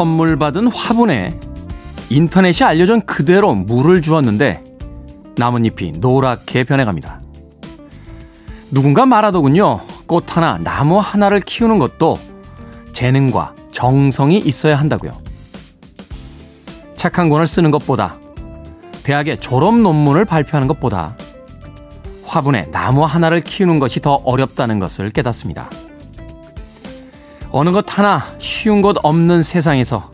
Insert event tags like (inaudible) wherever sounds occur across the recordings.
선물 받은 화분에 인터넷이 알려준 그대로 물을 주었는데 나뭇잎이 노랗게 변해갑니다. 누군가 말하더군요. 꽃 하나, 나무 하나를 키우는 것도 재능과 정성이 있어야 한다고요. 책한 권을 쓰는 것보다 대학에 졸업 논문을 발표하는 것보다 화분에 나무 하나를 키우는 것이 더 어렵다는 것을 깨닫습니다. 어느 것 하나 쉬운 것 없는 세상에서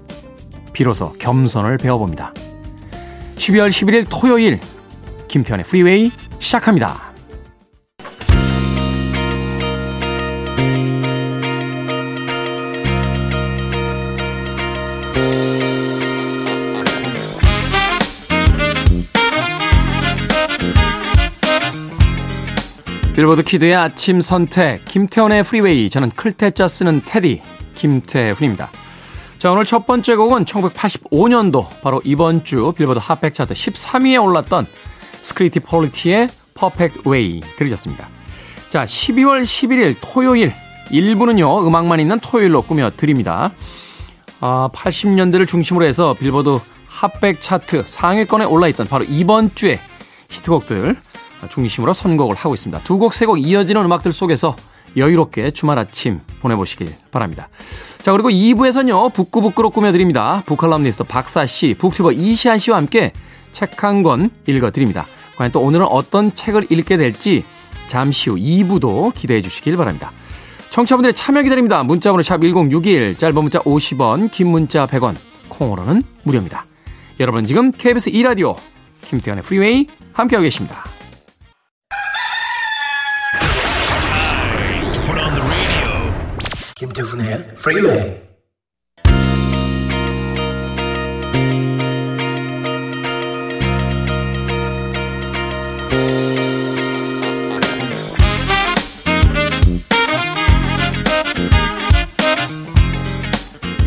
비로소 겸손을 배워봅니다. 12월 11일 토요일 김태현의 프리웨이 시작합니다. 빌보드 Kid의 아침 선택 김태훈의 Freeway 저는 클테짜 쓰는 테디 김태훈입니다. 자 오늘 첫 번째 곡은 1985년도 바로 이번 주 빌보드 Hot백 차트 13위에 올랐던 스크리티 폴리티의 Perfect Way 들으셨습니다. 자 12월 11일 토요일 1부는요 음악만 있는 토요일로 꾸며 드립니다. 아, 80년대를 중심으로 해서 빌보드 Hot백 차트 상위권에 올라있던 바로 이번 주의 히트곡들 중심으로 선곡을 하고 있습니다. 두 곡, 세 곡 이어지는 음악들 속에서 여유롭게 주말 아침 보내보시길 바랍니다. 자, 그리고 2부에서는요, 북구북구로 꾸며드립니다. 북칼럼니스트 박사씨, 북튜버 이시안 씨와 함께 책 한 권 읽어드립니다. 과연 또 오늘은 어떤 책을 읽게 될지 잠시 후 2부도 기대해 주시길 바랍니다. 청취자분들의 참여 기다립니다. 문자번호 샵 1061, 짧은 문자 50원, 긴 문자 100원, 콩으로는 무료입니다. 여러분 지금 KBS 2라디오 김태훈의 Freeway 함께하고 계십니다. 김태훈의 Freeway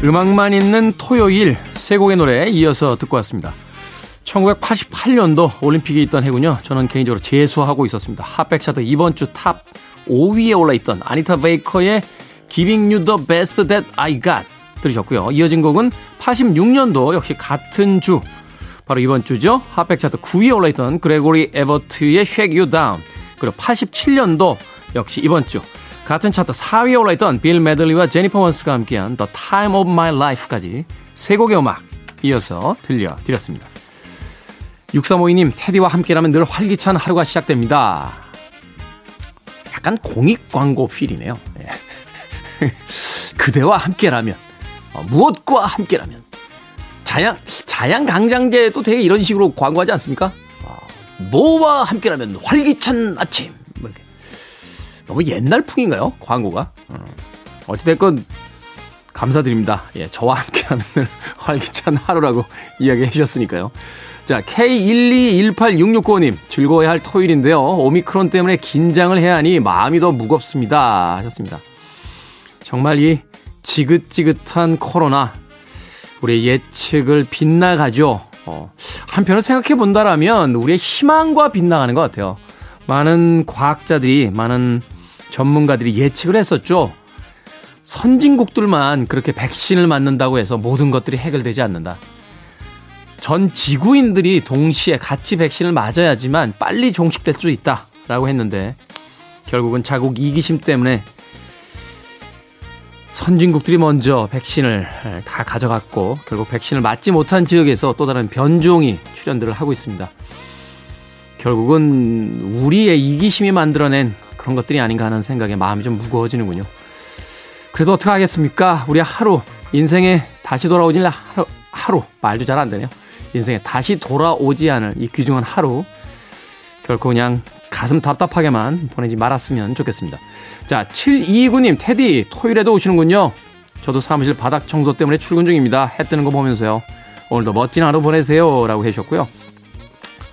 음악만 있는 토요일 세 곡의 노래 이어서 듣고 왔습니다. 1988년도 올림픽이 있던 해군요. 저는 개인적으로 재수하고 있었습니다. Hot백 차트 이번 주 Top 5위에 올라있던 아니타 베이커의 Giving You the Best That I Got 들으셨고요. 이어진 곡은 86년도 역시 같은 주 바로 이번 주죠. Hot백 차트 9위에 올라있던 그레고리 애보트의 Shake You Down 그리고 87년도 역시 이번 주 같은 차트 4위에 올라있던 빌 메들리와 제니퍼 원스가 함께한 The Time of My Life까지 세 곡의 음악 이어서 들려드렸습니다. 6352님, 테디와 함께라면 늘 활기찬 하루가 시작됩니다. 약간 공익 광고 필이네요. 네. (laughs) 그대와 함께라면, 어, 무엇과 함께라면. 자양, 자양 강장제도 되게 이런 식으로 광고하지 않습니까? 어, 뭐와 함께라면 활기찬 아침. 뭐 이렇게. 너무 옛날 풍인가요? 광고가? 어. 어찌됐건, 감사드립니다. 예, 저와 함께하는 (laughs) 활기찬 하루라고 (laughs) 이야기해 주셨으니까요. 자, K1218669님, 즐거워야 할 토요일인데요. 오미크론 때문에 긴장을 해야 하니 마음이 더 무겁습니다. 하셨습니다. 정말 이 지긋지긋한 코로나, 우리의 예측을 빗나가죠. 어, 한편으로 생각해 본다라면 우리의 희망과 빗나가는 것 같아요. 많은 과학자들이, 많은 전문가들이 예측을 했었죠. 선진국들만 그렇게 백신을 맞는다고 해서 모든 것들이 해결되지 않는다. 전 지구인들이 동시에 같이 백신을 맞아야지만 빨리 종식될 수 있다라고 했는데 결국은 자국 이기심 때문에 선진국들이 먼저 백신을 다 가져갔고 결국 백신을 맞지 못한 지역에서 또 다른 변종이 출현들을 하고 있습니다. 결국은 우리의 이기심이 만들어낸 그런 것들이 아닌가 하는 생각에 마음이 좀 무거워지는군요. 그래도 어떻게 하겠습니까? 우리 하루 인생에 다시 돌아오질 하루, 하루 말도 잘 안 되네요. 인생에 다시 돌아오지 않을 이 귀중한 하루 결코 그냥 가슴 답답하게만 보내지 말았으면 좋겠습니다. 자, 729님, 테디, 토요일에도 오시는군요. 저도 사무실 바닥 청소 때문에 출근 중입니다. 해 뜨는 거 보면서요. 오늘도 멋진 하루 보내세요. 라고 해주셨고요.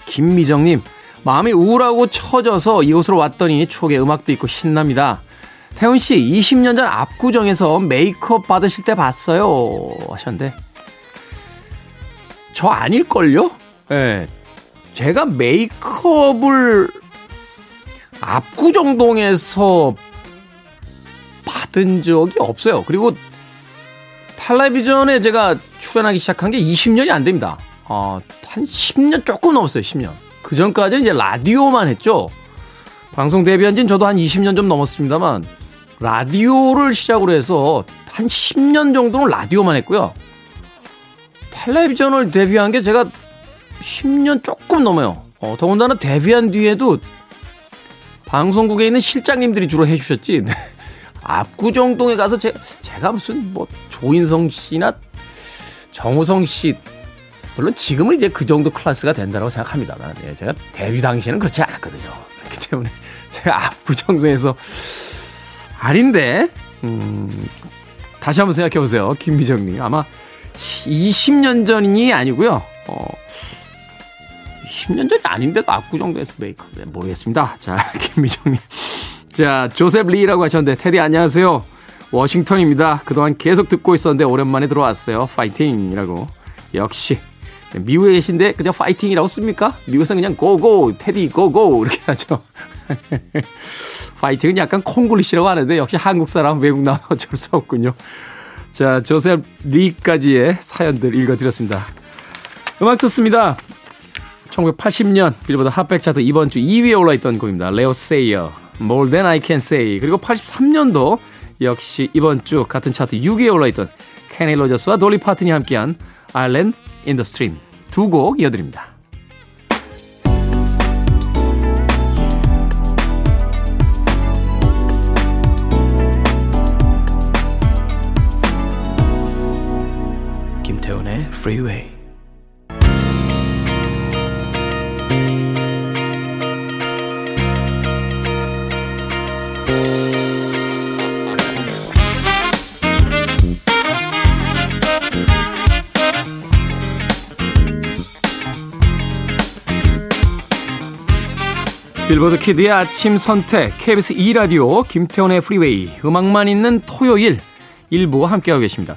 김미정님, 마음이 우울하고 처져서 이곳으로 왔더니 추억의 음악도 있고 신납니다. 태훈 씨, 20년 전 압구정에서 메이크업 받으실 때 봤어요. 하셨는데, 저 아닐걸요? 예. 네. 제가 메이크업을 압구정동에서 받은 적이 없어요. 그리고 텔레비전에 제가 출연하기 시작한 게 20년이 안 됩니다. 어, 한 10년 조금 넘었어요, 10년. 그 전까지는 이제 라디오만 했죠. 방송 데뷔한 지는 저도 한 20년 좀 넘었습니다만, 라디오를 시작으로 해서 한 10년 정도는 라디오만 했고요. 텔레비전을 데뷔한 게 제가 10년 조금 넘어요. 어, 더군다나 데뷔한 뒤에도 방송국에 있는 실장님들이 주로 해주셨지. 압구정동에 가서 제, 제가 무슨 뭐 조인성 씨나 정우성 씨 물론 지금은 이제 그 정도 클래스가 된다고 생각합니다만 예, 제가 데뷔 당시에는 그렇지 않았거든요. 그렇기 때문에 제가 압구정동에서 아닌데 음, 다시 한번 생각해 보세요. 김미정님 아마 20년 전이 아니고요. 어, 10년 전이 아닌데도 압구정동에서 메이크업 모르겠습니다. 자 (laughs) 김미정님 자, 조셉 리라고 하셨는데, 테디 안녕하세요. 워싱턴입니다. 그동안 계속 듣고 있었는데, 오랜만에 들어왔어요. 파이팅 이라고. 역시. 미국에 계신데, 그냥 파이팅이라고 씁니까? 미국에서는 그냥 go go, 테디 go go, 이렇게 하죠. (laughs) 파이팅은 약간 콩글리시라고 하는데, 역시 한국 사람, 외국 나와 어쩔 수 없군요. 자, 조셉 리까지의 사연들 읽어드렸습니다. 음악 듣습니다. 1980년 빌보드 핫백 차트 이번 주 2위에 올라있던 곡입니다. 레오 세이어. More Than I Can Say 그리고 83년도 역시 이번 주 같은 차트 6위에 올라있던 케니 로저스와 돌리 파튼이 함께한 Island in the Stream 두 곡 이어드립니다. 김태훈의 Freeway 빌보드 키드의 아침 선택 KBS 2라디오 김태훈의 프리웨이 음악만 있는 토요일 일부 함께하고 계십니다.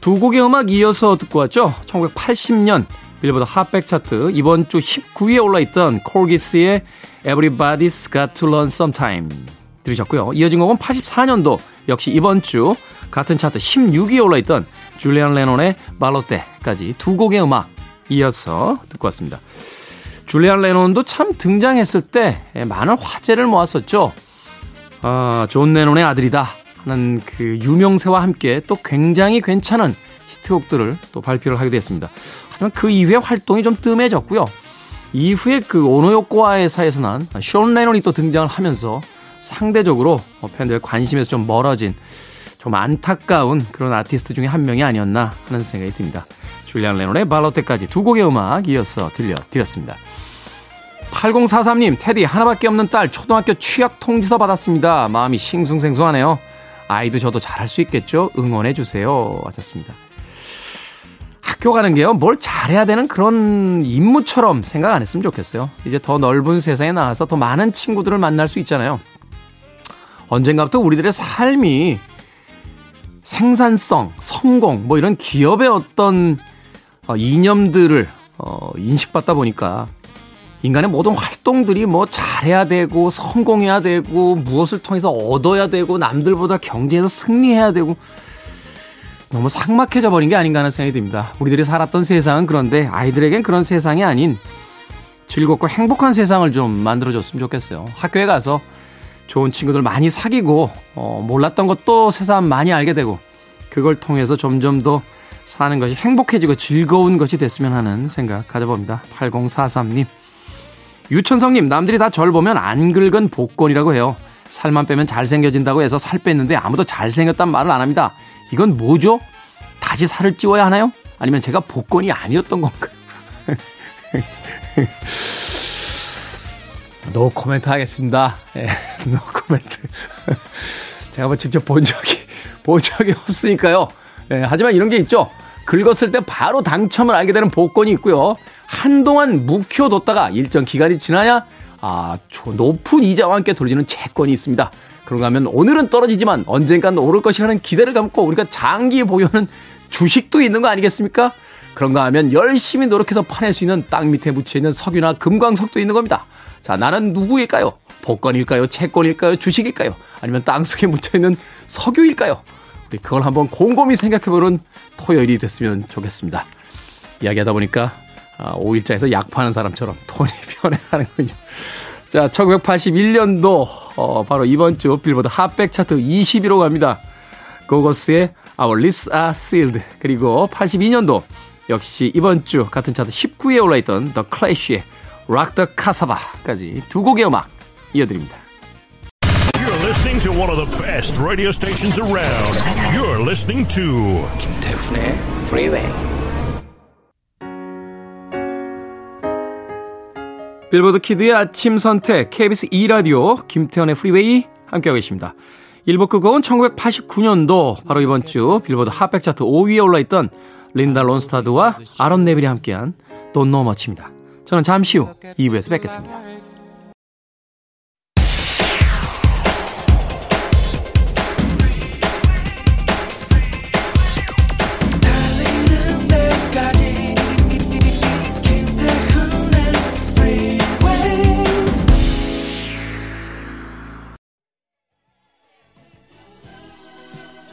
두 곡의 음악 이어서 듣고 왔죠. 1980년 빌보드 핫백 차트 이번 주 19위에 올라있던 콜기스의 Everybody's Got to Learn Sometime 들으셨고요. 이어진 곡은 84년도 역시 이번 주 같은 차트 16위에 올라있던 줄리안 레논의 발로테까지 두 곡의 음악 이어서 듣고 왔습니다. 줄리안 레논도 참 등장했을 때 많은 화제를 모았었죠. 아, 존 레논의 아들이다 하는 그 유명세와 함께 또 굉장히 괜찮은 히트곡들을 또 발표를 하게 됐습니다. 하지만 그 이후에 활동이 좀 뜸해졌고요. 이후에 그 오노요코와의 사이에서 난 숀 레논이 또 등장을 하면서 상대적으로 팬들의 관심에서 좀 멀어진 좀 안타까운 그런 아티스트 중에 한 명이 아니었나 하는 생각이 듭니다. 줄리안 레논의 Valotte까지 두 곡의 음악 이어서 들려드렸습니다. 8043님, 테디 하나밖에 없는 딸 초등학교 취약 통지서 받았습니다. 마음이 싱숭생숭하네요. 아이도 저도 잘할 수 있겠죠? 응원해 주세요. 하셨습니다. 학교 가는 게요, 뭘 잘해야 되는 그런 임무처럼 생각 안 했으면 좋겠어요. 이제 더 넓은 세상에 나와서 더 많은 친구들을 만날 수 있잖아요. 언젠가부터 우리들의 삶이 생산성, 성공, 뭐 이런 기업의 어떤 어, 이념들을 어, 인식받다 보니까 인간의 모든 활동들이 뭐 잘해야 되고 성공해야 되고 무엇을 통해서 얻어야 되고 남들보다 경쟁에서 승리해야 되고 너무 삭막해져 버린 게 아닌가 하는 생각이 듭니다. 우리들이 살았던 세상은 그런데 아이들에겐 그런 세상이 아닌 즐겁고 행복한 세상을 좀 만들어줬으면 좋겠어요. 학교에 가서 좋은 친구들 많이 사귀고 어, 몰랐던 것도 세상 많이 알게 되고 그걸 통해서 점점 더 사는 것이 행복해지고 즐거운 것이 됐으면 하는 생각 가져봅니다. 8043님. 유천성님, 남들이 다 절 보면 안 긁은 복권이라고 해요. 살만 빼면 잘생겨진다고 해서 살 뺐는데 아무도 잘생겼단 말을 안 합니다. 이건 뭐죠? 다시 살을 찌워야 하나요? 아니면 제가 복권이 아니었던 건가요? (laughs) 노 코멘트 하겠습니다. 예, (laughs) 노 코멘트. 제가 뭐 직접 본 적이, 본 적이 없으니까요. 예, 하지만 이런 게 있죠. 긁었을 때 바로 당첨을 알게 되는 복권이 있고요. 한동안 묵혀뒀다가 일정 기간이 지나야 아, 높은 이자와 함께 돌리는 채권이 있습니다. 그런가 하면 오늘은 떨어지지만 언젠간 오를 것이라는 기대를 감고 우리가 장기 보유하는 주식도 있는 거 아니겠습니까? 그런가 하면 열심히 노력해서 파낼 수 있는 땅 밑에 묻혀 있는 석유나 금광석도 있는 겁니다. 자, 나는 누구일까요? 복권일까요? 채권일까요? 주식일까요? 아니면 땅 속에 묻혀 있는 석유일까요? 그걸 한번 곰곰이 생각해보는 토요일이 됐으면 좋겠습니다. 이야기하다 보니까 5일자에서 아, 약 파는 사람처럼 돈이 변해가는군요. 자, 1981년도 어, 바로 이번 주 빌보드 핫백 차트 20위로 갑니다. 고거스의 Our Lips Are Sealed 그리고 82년도 역시 이번 주 같은 차트 19위에 올라있던 The Clash의 Rock the Casbah까지 두 곡의 음악 이어드립니다. You're listening to one of the best radio stations around. You're listening to 김태훈의 Freeway. 빌보드 Kid의 아침 선택 KBS 2 라디오 김태훈의 Freeway 함께하고 계십니다. 1부 끝곡은 1989년도 바로 이번 주 빌보드 Hot백 차트 5위에 올라있던 린다 론스타드와 아론 네빌이 함께한 Much입니다. 저는 잠시 후 2부에서 뵙겠습니다.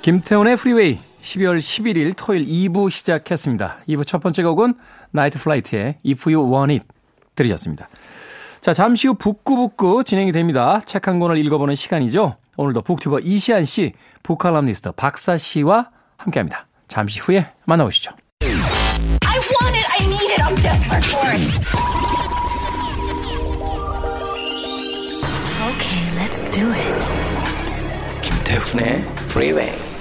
김태훈의 Freeway 12월 11일 토요일 2부 시작했습니다. 2부 첫 번째 곡은 Night Flight의 If You Want It 들으셨습니다. 자, 잠시 후 북구북구 진행이 됩니다. 책 한 권을 읽어보는 시간이죠. 오늘도 북튜버 이시안 씨, 북칼럼니스트 박사 씨와 함께 합니다. 잠시 후에 만나보시죠. I want it, I need it, I'm desperate for it. Okay, let's do it. 김태훈의 프리웨이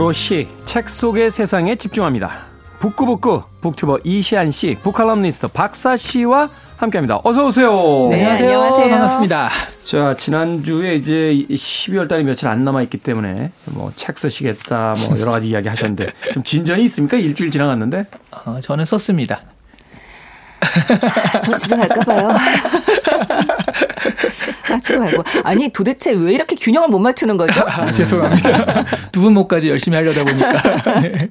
오롯이 책 속의 세상에 집중합니다. 북구북구 북튜버 이시안 씨, 북칼럼니스트 박사 씨와 함께합니다. 어서 오세요. 네, 안녕하세요. 반갑습니다. 자, 지난주에 이제 12월 달이 며칠 안 남아 있기 때문에 뭐 책 쓰시겠다 뭐 여러 가지 이야기 하셨는데 (laughs) 좀 진전이 있습니까? 일주일 지나갔는데? 어, 저는 썼습니다. 저 집에 갈까 봐요. (laughs) 아, 집에 갈고. 아니, 도대체 왜 이렇게 균형을 못 맞추는 거죠? (laughs) 아, 죄송합니다. 두 분목까지 열심히 하려다 보니까. (laughs) 네.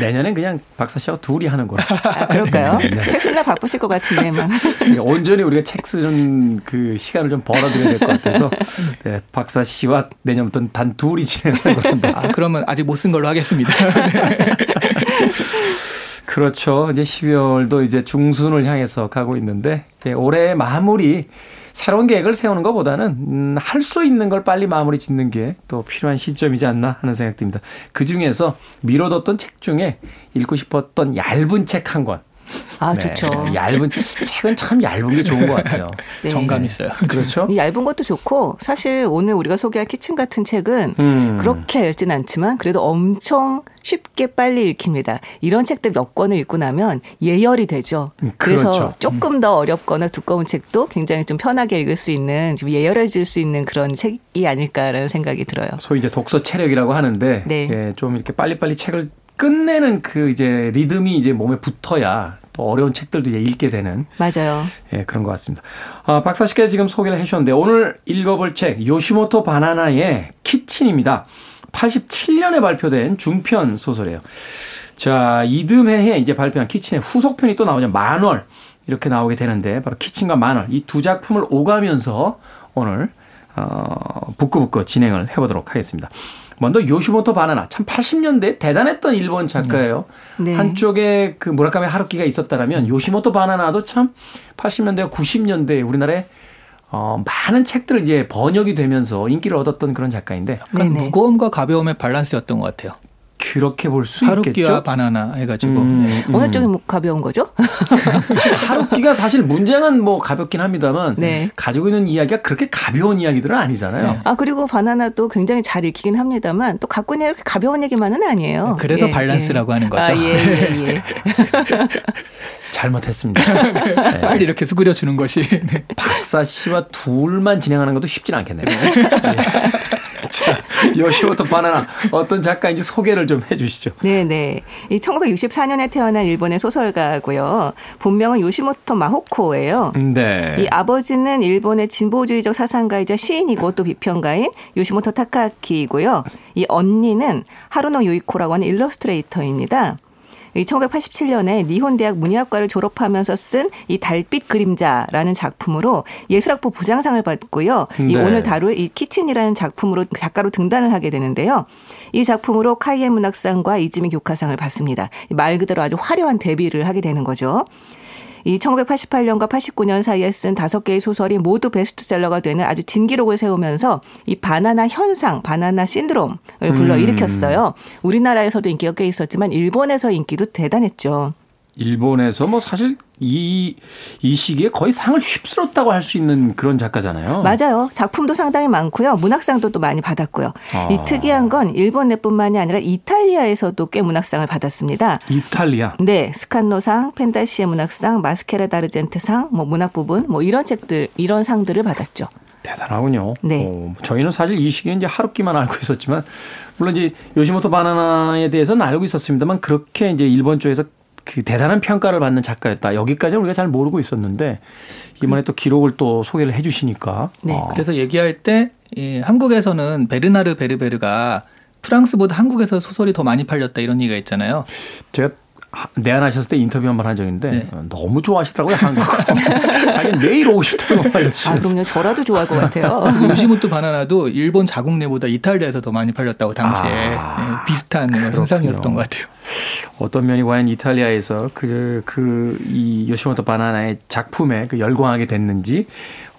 내년엔 그냥 박사 씨하고 둘이 하는 거로. 아, 그럴까요? 네. 책 쓰려 바쁘실 것 같은데, 막. 온전히 우리가 책 쓰는 그 시간을 좀 벌어드려야 될 것 같아서 (laughs) 네, 박사 씨와 내년부터는 단 둘이 진행하는 걸로. 아, 그러면 아직 못 쓴 걸로 하겠습니다. 네. 그렇죠. 이제 12월도 이제 중순을 향해서 가고 있는데 이제 올해 마무리 새로운 계획을 세우는 것보다는 음, 할 수 있는 걸 빨리 마무리 짓는 게 또 필요한 시점이지 않나 하는 생각 듭니다. 그 중에서 미뤄뒀던 책 중에 읽고 싶었던 얇은 책 한 권. 아, 네. 좋죠. 얇은, 책은 참 얇은 게 좋은 것 같아요. (laughs) 네. 정감 있어요. (laughs) 그렇죠. 얇은 것도 좋고, 사실 오늘 우리가 소개할 키친 같은 책은 음. 그렇게 얇진 않지만, 그래도 엄청 쉽게 빨리 읽힙니다. 이런 책들 몇 권을 읽고 나면 예열이 되죠. 음, 그래서 그렇죠. 조금 더 어렵거나 두꺼운 책도 굉장히 좀 편하게 읽을 수 있는, 좀 예열해질 수 있는 그런 책이 아닐까라는 생각이 들어요. 소위 이제 독서 체력이라고 하는데, 네. 예, 좀 이렇게 빨리빨리 책을 끝내는 그 이제 리듬이 이제 몸에 붙어야 또 어려운 책들도 이제 읽게 되는 맞아요. 예, 그런 것 같습니다. 아, 박사 씨께서 지금 소개를 해 주셨는데 오늘 읽어볼 책 요시모토 바나나의 키친입니다. 87년에 발표된 중편 소설이에요. 자, 이듬해에 이제 발표한 키친의 후속편이 또 나오죠. 만월 이렇게 나오게 되는데 바로 키친과 만월 이 두 작품을 오가면서 오늘 어, 북구북구 진행을 해보도록 하겠습니다. 먼저 요시모토 바나나 참 80년대 대단했던 일본 작가예요. 네. 한쪽에 그 무라카미 하루키가 있었다라면 요시모토 바나나도 참 80년대와 90년대 우리나라에 어, 많은 책들을 이제 번역이 되면서 인기를 얻었던 그런 작가인데. 그러니까 무거움과 가벼움의 밸런스였던 것 같아요. 그렇게 볼 수 있겠죠. 하루키와 바나나 해가지고 음, 네. 음. 어느 쪽이 뭐 가벼운 거죠? (laughs) 하루키가 사실 문장은 뭐 가볍긴 합니다만 네. 가지고 있는 이야기가 그렇게 가벼운 이야기들은 아니잖아요. 네. 아 그리고 바나나도 굉장히 잘 읽히긴 합니다만 또 갖고 있는 이렇게 가벼운 얘기만은 아니에요. 그래서 예, 밸런스라고 예. 하는 거죠. 아, 예, 예, 예. (laughs) 잘못했습니다. (laughs) 네. 빨리 이렇게 수그려 주는 것이 네. 박사 씨와 둘만 진행하는 것도 쉽지는 않겠네요. 자, 요시모토 바나나 어떤 작가인지 소개를 좀 해주시죠. 네네. 이 1964년에 태어난 일본의 소설가고요. 본명은 요시모토 마호코예요. 네. 이 아버지는 일본의 진보주의적 사상가이자 시인이고 또 비평가인 요시모토 타카키이고요. 이 언니는 하루노 요이코라고 하는 일러스트레이터입니다. 1987년에 니혼대학 문예학과를 졸업하면서 쓴 이 달빛 그림자라는 작품으로 예술학부 부장상을 받고요. 이 네. 오늘 다룰 이 키친이라는 작품으로 작가로 등단을 하게 되는데요. 이 작품으로 카이엔 문학상과 이즈미 교과상을 받습니다. 말 그대로 아주 화려한 데뷔를 하게 되는 거죠. 이 1988년과 89년 사이에 쓴 다섯 개의 소설이 모두 베스트셀러가 되는 아주 진기록을 세우면서 이 바나나 현상, 바나나 신드롬을 불러일으켰어요. 우리나라에서도 인기가 꽤 있었지만 일본에서 인기도 대단했죠. 일본에서 뭐 사실 이, 이 시기에 거의 상을 휩쓸었다고 할 수 있는 그런 작가잖아요. 맞아요. 작품도 상당히 많고요. 문학상도 또 많이 받았고요. 아. 이 특이한 건 일본 내뿐만이 아니라 이탈리아에서도 꽤 문학상을 받았습니다. 이탈리아. 네, 스칸노상, 펜다시에 문학상, 마스케라 다르젠트상, 뭐 문학 부분, 뭐 이런 책들, 이런 상들을 받았죠. 대단하군요. 네. 어, 저희는 사실 이 시기에 이제 하루키만 알고 있었지만 물론 이제 요시모토 바나나에 대해서는 알고 있었습니다만 그렇게 이제 일본 쪽에서 그 대단한 평가를 받는 작가였다. 여기까지는 우리가 잘 모르고 있었는데 이번에 또 기록을 또 소개를 해 주시니까. 네, 어, 그래서 얘기할 때 예, 한국에서는 베르나르 베르베르가 프랑스보다 한국에서 소설이 더 많이 팔렸다 이런 얘기가 있잖아요. 제가 하- 내한하셨을 때 인터뷰 한 번한 있는데 네. 어, 너무 좋아하시더라고요 한국. (laughs) 자기는 매일 오고 싶다고 아, 말했어요. 그럼요. 저라도 좋아할 것 같아요. (laughs) 요시모토 바나나도 일본 자국 내보다 이탈리아에서 더 많이 팔렸다고 당시에 아, 예, 비슷한 현상이었던 것 같아요. 어떤 면이 과연 이탈리아에서 그, 그, 이 요시모토 바나나의 작품에 그 열광하게 됐는지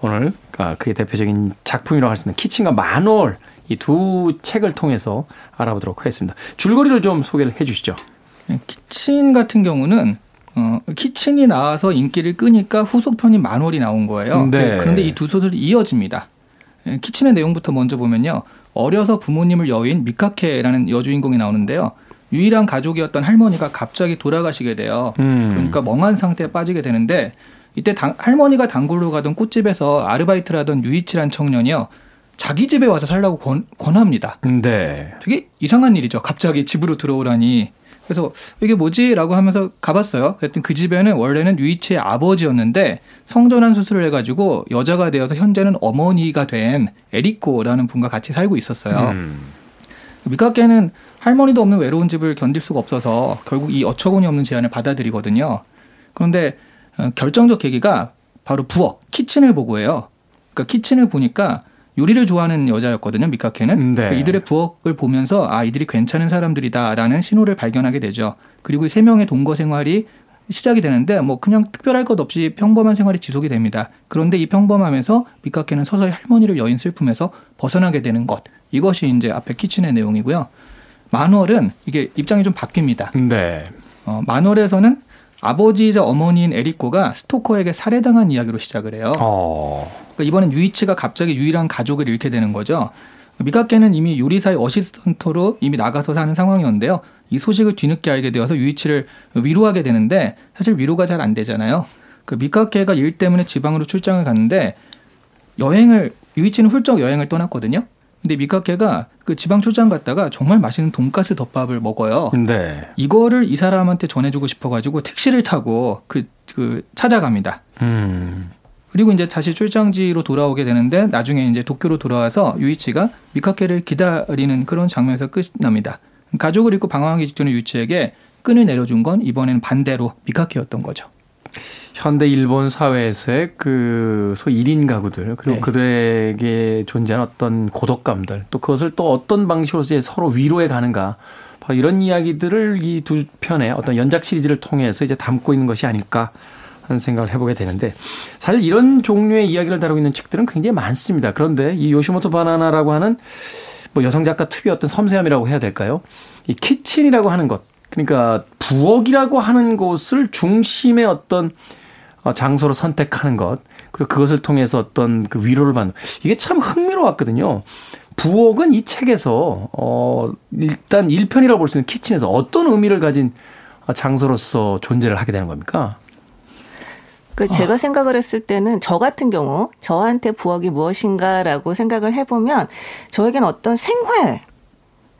오늘 아, 그의 대표적인 작품이라고 할 수 있는 키친과 마놀 이두 책을 통해서 알아보도록 하겠습니다. 줄거리를 좀 소개를 해 주시죠. 예, 키친 같은 경우는 어, 키친이 나와서 인기를 끄니까 후속편인 만월이 나온 거예요. 네. 그런데 이 두 소설이 이어집니다. 예, 키친의 내용부터 먼저 보면요. 어려서 부모님을 여인 미카케라는 여주인공이 나오는데요. 유일한 가족이었던 할머니가 갑자기 돌아가시게 돼요. 음. 그러니까 멍한 상태에 빠지게 되는데 이때 당- 할머니가 단골로 가던 꽃집에서 아르바이트를 하던 유이치란 청년이요. 자기 집에 와서 살라고 권, 권합니다. 네. 되게 이상한 일이죠. 갑자기 집으로 들어오라니. 그래서 이게 뭐지라고 하면서 가봤어요. 그랬더니 그 집에는 원래는 유이치의 아버지였는데 성전환 수술을 해가지고 여자가 되어서 현재는 어머니가 된 에리코라는 분과 같이 살고 있었어요. 음. 미카케는 할머니도 없는 외로운 집을 견딜 수가 없어서 결국 이 어처구니 없는 제안을 받아들이거든요. 그런데 어, 결정적 계기가 바로 부엌, 키친을 보고예요. 그러니까 키친을 보니까 요리를 좋아하는 여자였거든요, 미카케는. 네. 그러니까 이들의 부엌을 보면서 아 이들이 괜찮은 사람들이다라는 신호를 발견하게 되죠. 그리고 이세 명의 동거 생활이 시작이 되는데 뭐 그냥 특별할 것 없이 평범한 생활이 지속이 됩니다. 그런데 이 평범함에서 미카케는 서서히 할머니를 여인 슬픔에서 벗어나게 되는 것 이것이 이제 앞에 키친의 내용이고요. 만월은 이게 입장이 좀 바뀝니다. 네. 어, 만월에서는 아버지이자 어머니인 에리코가 스토커에게 살해당한 이야기로 시작을 해요. 어. 그러니까 이번엔 유이치가 갑자기 유일한 가족을 잃게 되는 거죠. 미카케는 이미 요리사의 어시스턴트로 이미 나가서 사는 상황이었는데요. 이 소식을 뒤늦게 알게 되어서 유이치를 위로하게 되는데 사실 위로가 잘 안 되잖아요. 그 미카케가 일 때문에 지방으로 출장을 갔는데 여행을 유이치는 훌쩍 여행을 떠났거든요. 근데 미카케가 그 지방 출장 갔다가 정말 맛있는 돈가스 덮밥을 먹어요. 네. 이거를 이 사람한테 전해주고 싶어가지고 택시를 타고 그, 그 찾아갑니다. 음. 그리고 이제 다시 출장지로 돌아오게 되는데 나중에 이제 도쿄로 돌아와서 유이치가 미카케를 기다리는 그런 장면에서 끝납니다. 가족을 잃고 방황하기 직전에 유이치에게 끈을 내려준 건 이번에는 반대로 미카케였던 거죠. 현대 일본 사회에서의 그 소위 1인 가구들 그리고 네. 그들에게 존재하는 어떤 고독감들 또 그것을 또 어떤 방식으로 이제 서로 위로해 가는가 바로 이런 이야기들을 이 두 편의 어떤 연작 시리즈를 통해서 이제 담고 있는 것이 아닐까 하는 생각을 해보게 되는데 사실 이런 종류의 이야기를 다루고 있는 책들은 굉장히 많습니다. 그런데 이 요시모토 바나나라고 하는 뭐 여성 작가 특유의 어떤 섬세함이라고 해야 될까요? 이 키친이라고 하는 것 그러니까 부엌이라고 하는 곳을 중심의 어떤 어, 장소로 선택하는 것 그리고 그것을 통해서 어떤 그 위로를 받는 이게 참 흥미로웠거든요. 부엌은 이 책에서 어 일단 1편이라고 볼 수 있는 키친에서 어떤 의미를 가진 장소로서 존재를 하게 되는 겁니까? 그 제가 어. 생각을 했을 때는 저 같은 경우 저한테 부엌이 무엇인가라고 생각을 해보면 저에겐 어떤 생활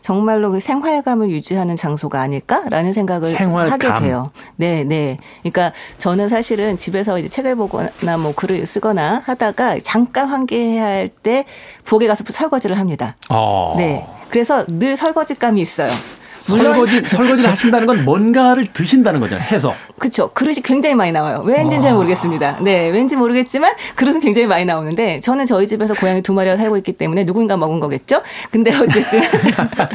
정말로 그 생활감을 유지하는 장소가 아닐까라는 생각을 생활감. 하게 돼요. 네, 네. 그러니까 저는 사실은 집에서 이제 책을 보거나 뭐 글을 쓰거나 하다가 잠깐 환기해야 할때 부엌에 가서 설거지를 합니다. 어. 네. 그래서 늘 설거지감이 있어요. 설거지 설거지를 하신다는 건 뭔가를 드신다는 거잖아요. 해서. 그렇죠. 그릇이 굉장히 많이 나와요. 왠지는 잘 모르겠습니다. 네, 왠지 모르겠지만 그릇은 굉장히 많이 나오는데 저는 저희 집에서 고양이 두 마리가 살고 있기 때문에 누군가 먹은 거겠죠. 근데 어쨌든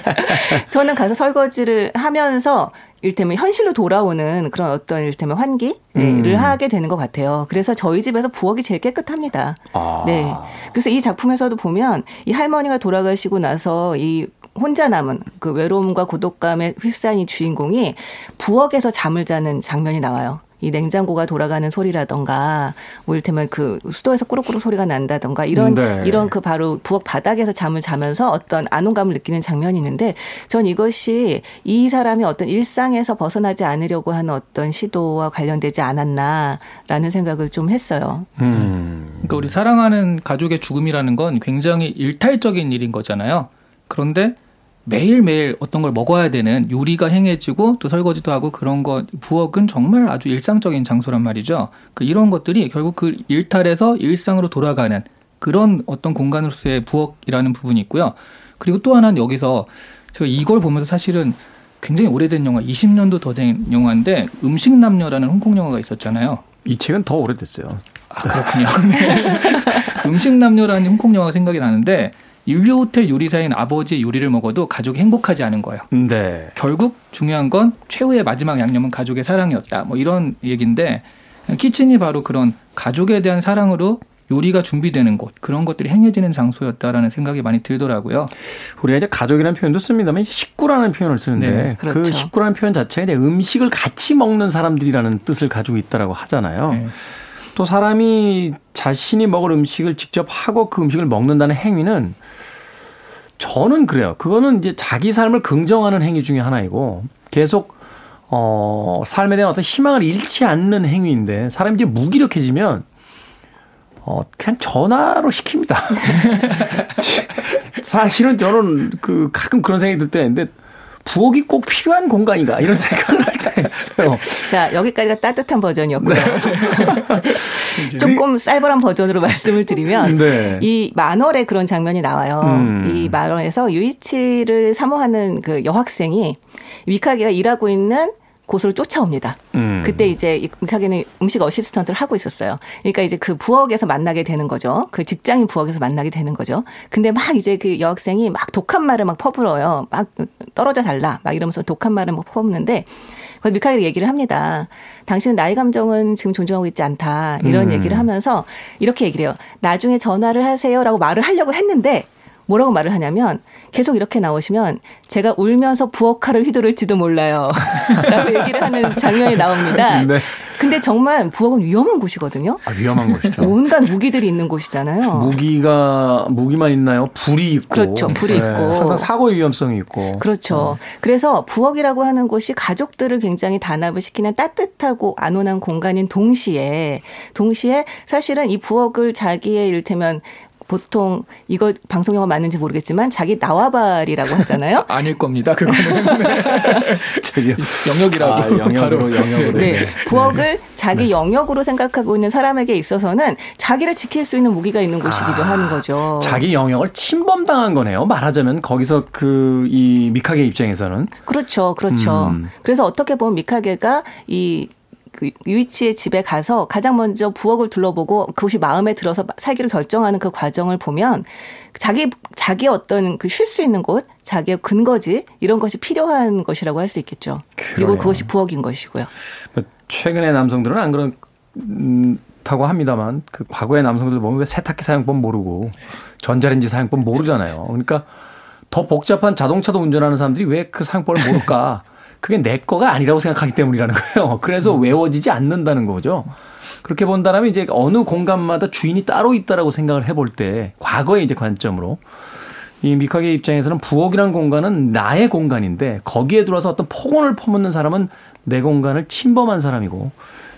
(laughs) 저는 가서 설거지를 하면서 일테면 현실로 돌아오는 그런 어떤 일테면 환기를 음. 하게 되는 것 같아요. 그래서 저희 집에서 부엌이 제일 깨끗합니다. 아. 네. 그래서 이 작품에서도 보면 이 할머니가 돌아가시고 나서 이 혼자 남은 그 외로움과 고독감에 휩싸인 주인공이 부엌에서 잠을 자는 장면이 나와요. 이 냉장고가 돌아가는 소리라던가 뭐 이를테면 그 수도에서 꾸룩꾸룩 소리가 난다던가 이런 네. 이런 그 바로 부엌 바닥에서 잠을 자면서 어떤 안온감을 느끼는 장면이 있는데 전 이것이 이 사람이 어떤 일상에서 벗어나지 않으려고 하는 어떤 시도와 관련되지 않았나라는 생각을 좀 했어요. 음. 그러니까 우리 사랑하는 가족의 죽음이라는 건 굉장히 일탈적인 일인 거잖아요. 그런데 매일매일 어떤 걸 먹어야 되는 요리가 행해지고 또 설거지도 하고 그런 것 부엌은 정말 아주 일상적인 장소란 말이죠. 그 이런 것들이 결국 그 일탈에서 일상으로 돌아가는 그런 어떤 공간으로서의 부엌이라는 부분이 있고요. 그리고 또 하나는 여기서 제가 이걸 보면서 사실은 굉장히 오래된 영화, 20년도 더 된 영화인데 음식 남녀라는 홍콩 영화가 있었잖아요. 이 책은 더 오래됐어요. 아, 그렇군요. (laughs) 음식 남녀라는 홍콩 영화가 생각이 나는데 인류 호텔 요리사인 아버지의 요리를 먹어도 가족이 행복하지 않은 거예요. 네. 결국 중요한 건 최후의 마지막 양념은 가족의 사랑이었다. 뭐 이런 얘기인데 키친이 바로 그런 가족에 대한 사랑으로 요리가 준비되는 곳 그런 것들이 행해지는 장소였다라는 생각이 많이 들더라고요. 우리가 이제 가족이라는 표현도 씁니다만 이제 식구라는 표현을 쓰는데 네, 그 그렇죠. 그 식구라는 표현 이제 음식을 같이 먹는 사람들이라는 뜻을 가지고 있다라고 하잖아요. 네. 또 사람이 자신이 먹을 음식을 직접 하고 그 음식을 먹는다는 행위는 저는 그래요. 그거는 이제 자기 삶을 긍정하는 행위 중에 하나이고 계속 어 삶에 대한 어떤 희망을 잃지 않는 행위인데 사람이 이제 무기력해지면 어 그냥 전화로 시킵니다. (laughs) 사실은 저는 그 가끔 그런 생각이 들 때인데 부엌이 꼭 필요한 공간인가 이런 생각을 할 때가 있어요. 자 여기까지가 따뜻한 버전이었고요. 네. (laughs) 조금 쌀벌한 버전으로 말씀을 드리면 네. 이 만월에 그런 장면이 나와요. 음. 이 만월에서 유이치를 사모하는 그 여학생이 미카게가 일하고 있는 곳으로 쫓아옵니다. 음. 그때 이제 미카게는 음식 어시스턴트를 하고 있었어요. 그러니까 이제 그 부엌에서 만나게 되는 거죠. 그 직장인 부엌에서 만나게 되는 거죠. 근데 막 이제 그 여학생이 막 독한 말을 막 퍼불어요. 막 떨어져 달라. 막 이러면서 독한 말을 막 퍼붓는데 그래서 미카엘이 얘기를 합니다. 당신은 나의 감정은 지금 존중하고 있지 않다. 이런 음. 얘기를 하면서 이렇게 얘기를 해요. 나중에 전화를 하세요라고 말을 하려고 했는데 뭐라고 말을 하냐면 계속 이렇게 나오시면 제가 울면서 부엌칼을 휘두를지도 몰라요. (laughs) 라고 얘기를 하는 장면이 나옵니다. (laughs) 네. 근데 정말 부엌은 위험한 곳이거든요. 아, 위험한 곳이죠. 온갖 무기들이 있는 곳이잖아요. 무기가 무기만 있나요? 불이 있고. 그렇죠. 불이 네. 있고. 항상 사고의 위험성이 있고. 그렇죠. 어. 그래서 부엌이라고 하는 곳이 가족들을 굉장히 단합을 시키는 따뜻하고 안온한 공간인 동시에 동시에 사실은 이 부엌을 자기의 일테면 보통 이거 방송 영화 맞는지 모르겠지만 자기 나와발이라고 하잖아요. (laughs) 아닐 겁니다. 그거는 (laughs) 영역이라고 아, 영역으로 영역으로. 네. 네. 부엌을 네. 자기 네. 영역으로 생각하고 있는 사람에게 있어서는 자기를 지킬 수 있는 무기가 있는 곳이기도 아, 하는 거죠. 자기 영역을 침범당한 거네요. 말하자면 거기서 그 이 미카게 입장에서는 그렇죠, 그렇죠. 음. 그래서 어떻게 보면 미카게가 이 그 유이치의 집에 가서 가장 먼저 부엌을 둘러보고 그곳이 마음에 들어서 살기로 결정하는 그 과정을 보면 자기 자기 어떤 그 쉴 수 있는 곳, 자기의 근거지 이런 것이 필요한 것이라고 할 수 있겠죠. 그래요. 그리고 그것이 부엌인 것이고요. 뭐 최근의 남성들은 안 그렇다고 합니다만 그 과거의 남성들 보면 왜 세탁기 사용법 모르고 전자레인지 사용법 모르잖아요. 그러니까 더 복잡한 자동차도 운전하는 사람들이 왜 그 사용법을 모를까? 그게 내 거가 아니라고 생각하기 때문이라는 거예요. (laughs) 그래서 음. 외워지지 않는다는 거죠. 그렇게 본다면 이제 어느 공간마다 주인이 따로 있다라고 생각을 해볼 때 과거의 이제 관점으로 이 미카게 입장에서는 부엌이란 공간은 나의 공간인데 거기에 들어와서 어떤 폭언을 퍼묻는 사람은 내 공간을 침범한 사람이고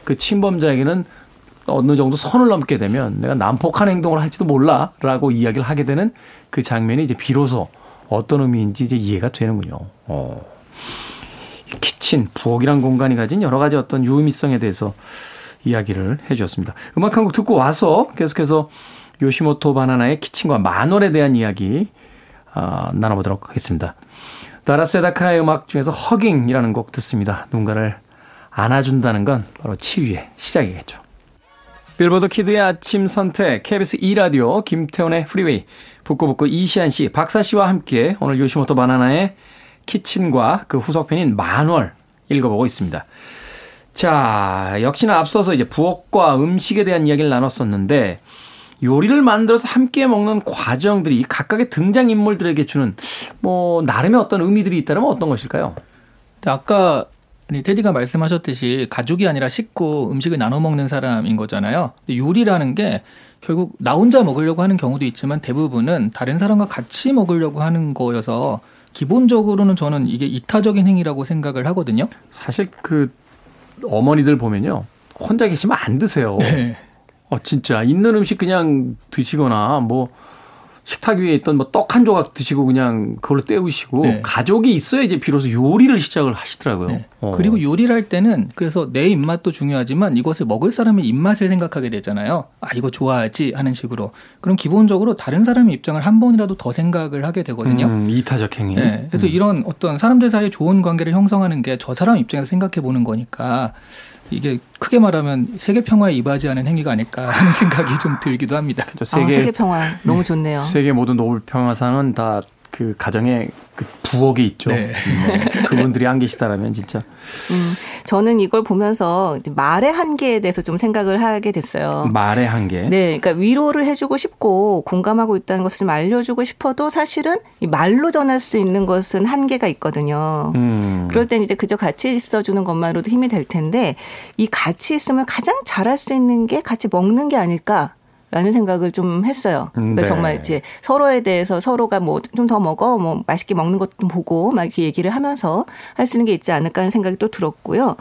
그 침범자에게는 어느 정도 선을 넘게 되면 내가 난폭한 행동을 할지도 몰라라고 이야기를 하게 되는 그 장면이 이제 비로소 어떤 의미인지 이제 이해가 되는군요. 어. 키친, 부엌이란 공간이 가진 여러 가지 어떤 유의미성에 대해서 이야기를 해 주셨습니다. 음악 한 곡 듣고 와서 계속해서 요시모토 바나나의 키친과 만월에 대한 이야기 어, 나눠보도록 하겠습니다. 다라세다카의 음악 중에서 허깅이라는 곡 듣습니다. 누군가를 안아준다는 건 바로 치유의 시작이겠죠. 빌보드 Kid의 아침 선택 KBS 2라디오 김태훈의 Freeway 북구북구 이시안 씨, 박사 씨와 함께 오늘 요시모토 바나나의 키친과 그 후속편인 만월 읽어보고 있습니다. 자, 역시나 앞서서 이제 부엌과 음식에 대한 이야기를 나눴었는데 요리를 만들어서 함께 먹는 과정들이 각각의 등장 인물들에게 주는 뭐 나름의 어떤 의미들이 있다면 어떤 것일까요? 아까 테디가 말씀하셨듯이 가족이 아니라 식구 음식을 나눠 먹는 사람인 거잖아요. 요리라는 게 결국 나 혼자 먹으려고 하는 경우도 있지만 대부분은 다른 사람과 같이 먹으려고 하는 거여서 기본적으로는 저는 이게 이타적인 행위라고 생각을 하거든요. 사실 그 어머니들 보면요. 혼자 계시면 안 드세요. 네. 어, 진짜. 있는 음식 그냥 드시거나 뭐 식탁 위에 있던 뭐 떡 한 조각 드시고 그냥 그걸로 때우시고 네. 가족이 있어야 이제 비로소 요리를 시작을 하시더라고요. 네. 어. 그리고 요리를 할 때는 그래서 내 입맛도 중요하지만 이것을 먹을 사람의 입맛을 생각하게 되잖아요. 아 이거 좋아하지 하는 식으로. 그럼 기본적으로 다른 사람의 입장을 한 번이라도 더 생각을 하게 되거든요. 음, 이타적 행위. 네. 그래서 음. 이런 어떤 사람들 사이에 좋은 관계를 형성하는 게 저 사람 입장에서 생각해 보는 거니까 이게 크게 말하면 세계 평화에 이바지하는 행위가 아닐까 하는 (laughs) 생각이 좀 들기도 합니다. 세계, 아, 세계 평화 너무 네. 좋네요. 세계 모든 노벨 평화상은 다 그 가정에 그 부엌이 있죠. 네. 네. 그분들이 안 계시다라면 진짜. 음, 저는 이걸 보면서 말의 한계에 대해서 좀 생각을 하게 됐어요. 말의 한계. 네, 그러니까 위로를 해주고 싶고 공감하고 있다는 것을 좀 알려주고 싶어도 사실은 이 말로 전할 수 있는 것은 한계가 있거든요. 음. 그럴 땐 이제 그저 같이 있어주는 것만으로도 힘이 될 텐데 이 같이 있으면 가장 잘할 수 있는 게 같이 먹는 게 아닐까. 라는 생각을 좀 했어요. 그러니까 네. 정말 이제 서로에 대해서 서로가 뭐 좀 더 먹어, 뭐 맛있게 먹는 것좀 보고 막 이렇게 얘기를 하면서 할 수 있는 게 있지 않을까 하는 생각이 또 들었고요.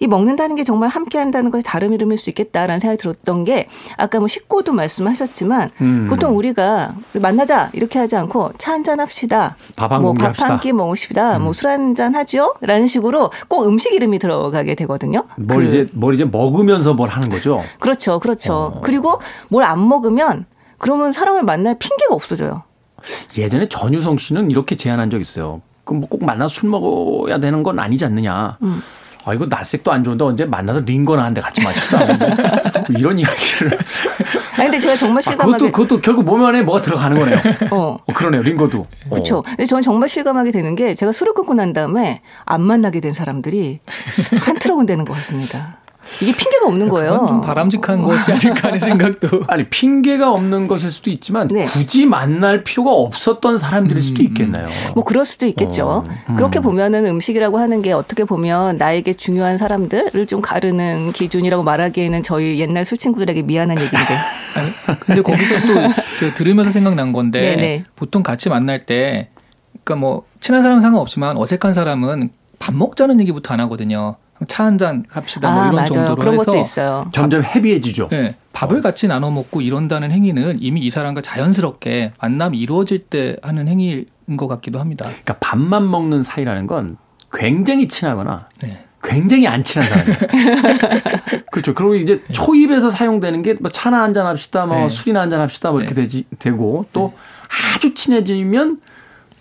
이 먹는다는 게 정말 함께 한다는 것이 다른 이름일 수 있겠다라는 생각이 들었던 게 아까 뭐 식구도 말씀하셨지만 음. 보통 우리가 만나자 이렇게 하지 않고 차 한 잔 합시다. 밥한 뭐밥 한 끼 먹읍시다. 음. 뭐술 한 잔 하죠? 라는 식으로 꼭 음식 이름이 들어가게 되거든요. 뭘 그. 이제 뭘 이제 먹으면서 뭘 하는 거죠? 그렇죠. 그렇죠. 어. 그리고 뭘 안 먹으면 그러면 사람을 만날 핑계가 없어져요. 예전에 전유성 씨는 이렇게 제안한 적 있어요. 그럼 뭐 꼭 만나서 술 먹어야 되는 건 아니지 않느냐. 음. 아, 이거 낯색도 안 좋은데 언제 만나서 링거나 한 대 같이 마시다. 뭐 이런 이야기를. 아 근데 제가 정말 실감하게. 아, 그것도, 그것도 결국 몸 안에 뭐가 들어가는 거네요. 어. 어 그러네요. 링거도. 그렇죠. 어. 근데 저는 정말 실감하게 되는 게 제가 술을 끊고 난 다음에 안 만나게 된 사람들이 한 트럭은 되는 것 같습니다. 이게 핑계가 없는 거예요. 좀 바람직한 것이 아닐까 하는 생각도. (laughs) 아니 핑계가 없는 것일 수도 있지만 네. 굳이 만날 필요가 없었던 사람들일 수도 음. 있겠나요. 뭐 그럴 수도 있겠죠. 어. 음. 그렇게 보면은 음식이라고 하는 게 어떻게 보면 나에게 중요한 사람들을 좀 가르는 기준이라고 말하기에는 저희 옛날 술 친구들에게 미안한 얘기인데. (laughs) 아니, 근데 거기서 또 들으면서 생각난 건데 네네. 보통 같이 만날 때 그러니까 뭐 친한 사람은 상관없지만 어색한 사람은 밥 먹자는 얘기부터 안 하거든요. 차 한잔 합시다 뭐 아, 뭐 이런 맞아요. 정도로 그런 해서 것도 있어요. 점점 헤비해지죠. 네, 밥을 어. 같이 나눠 먹고 이런다는 행위는 이미 이 사람과 자연스럽게 만남이 이루어질 때 하는 행위인 것 같기도 합니다. 그러니까 밥만 먹는 사이라는 건 굉장히 친하거나 네. 굉장히 안 친한 사람이에요. (laughs) 그렇죠. 그리고 이제 네. 초입에서 사용되는 게 뭐 차나 한잔 합시다, 뭐 네. 술이나 한잔 합시다, 뭐 이렇게 네. 되지, 되고 또 네. 아주 친해지면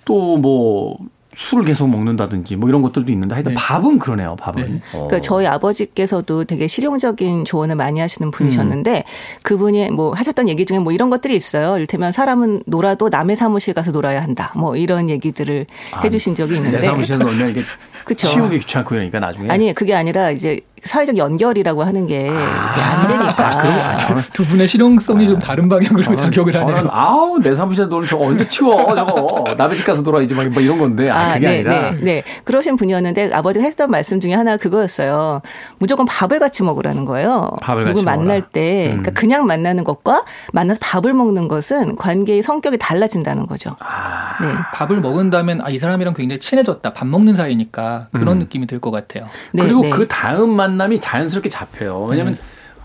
또 뭐 술을 계속 먹는다든지 뭐 이런 것들도 있는데 하여튼 네. 밥은 그러네요. 밥은. 네. 어. 그러니까 저희 아버지께서도 되게 실용적인 조언을 많이 하시는 분이셨는데 음. 그분이 뭐 하셨던 얘기 중에 뭐 이런 것들이 있어요. 이를테면 사람은 놀아도 남의 사무실 가서 놀아야 한다. 뭐 이런 얘기들을 아, 해주신 적이 있는데. 내 사무실에서 놀면 이게 그쵸. 치우기 귀찮고 그러니까 나중에. 아니 그게 아니라 이제 사회적 연결이라고 하는 게 아, 이제 안 되니까. 아, 저는 두 분의 실용성이 좀 다른 방향으로 저는, 작용을 하네요. 저는 아우 내 사무실에서 놀 저거 언제 치워 저거 남의 집 가서 놀아야지 막뭐 이런 건데 아, 아 그게 네, 아니라. 네, 네 그러신 분이었는데 아버지가 했던 말씀 중에 하나 그거였어요. 무조건 밥을 같이 먹으라는 거예요. 밥을 누구 만날 때 음. 그러니까 그냥 만나는 것과 만나서 밥을 먹는 것은 관계의 성격이 달라진다는 거죠. 아. 네. 밥을 먹은다면 아, 이 사람이랑 굉장히 친해졌다. 밥 먹는 사이니까 그런 음. 느낌이 들 것 같아요. 네, 그리고 네. 그 다음 만남이 자연스럽게 잡혀요. 왜냐하면 음.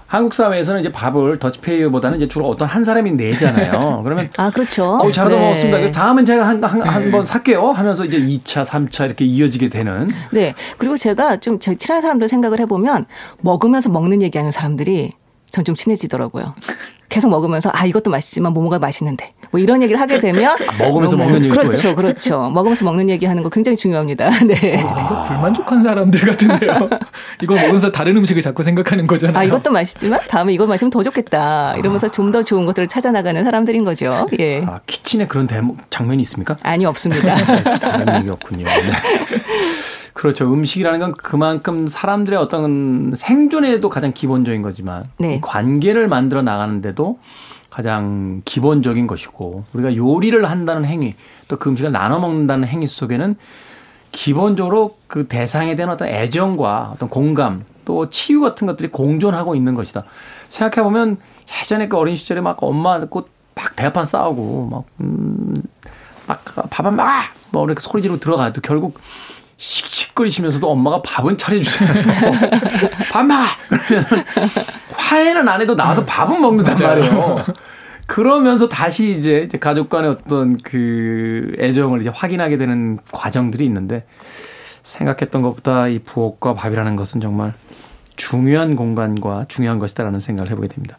한국 사회에서는 이제 밥을 더치페이보다는 이제 주로 어떤 한 사람이 내잖아요. (laughs) 그러면 아 그렇죠. 어, 잘하다 네. 먹었습니다. 다음은 제가 한 한번 네. 살게요. 하면서 이제 2차, 3차 이렇게 이어지게 되는. 네. 그리고 제가 좀 제 친한 사람들 생각을 해보면 먹으면서 먹는 얘기하는 사람들이 전 좀 친해지더라고요. (laughs) 계속 먹으면서 아 이것도 맛있지만 뭐뭐가 맛있는데 뭐 이런 얘기를 하게 되면 (laughs) 먹으면서 먹는 얘기 그렇죠, 그렇죠. 먹으면서 먹는 얘기 하는 거 굉장히 중요합니다. (laughs) 네. 아, 이거 불만족한 사람들 같은데요. (laughs) 이거 먹으면서 다른 음식을 자꾸 생각하는 거잖아요. 아 이것도 맛있지만 다음에 이거 마시면 더 좋겠다. 이러면서 좀더 좋은 것들을 찾아 나가는 사람들인 거죠. 예. 아 키친에 그런 대목 장면이 있습니까? 아니 없습니다. 네, 다른 얘기였군요. 네. 그렇죠. 음식이라는 건 그만큼 사람들의 어떤 생존에도 가장 기본적인 거지만 네. 관계를 만들어 나가는데도 가장 기본적인 것이고 우리가 요리를 한다는 행위 또 그 음식을 나눠 먹는다는 행위 속에는 기본적으로 그 대상에 대한 어떤 애정과 어떤 공감 또 치유 같은 것들이 공존하고 있는 것이다. 생각해 보면 예전에 그 어린 시절에 막 엄마 듣고 막 대판 싸우고 막, 음, 막 밥은 막뭐 이렇게 소리 지르고 들어가도 결국 씩씩거리시면서도 엄마가 밥은 차려주세요. (laughs) 밥 먹어! 그러면 화해는 안 해도 나와서 밥은 먹는단 말이에요. 그러면서 다시 이제 가족 간의 어떤 그 애정을 이제 확인하게 되는 과정들이 있는데 생각했던 것보다 이 부엌과 밥이라는 것은 정말 중요한 공간과 중요한 것이다라는 생각을 해보게 됩니다.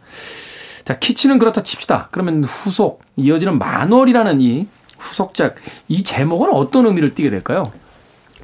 자, 키친은 그렇다 칩시다. 그러면 후속, 이어지는 만월이라는 이 후속작, 이 제목은 어떤 의미를 띠게 될까요?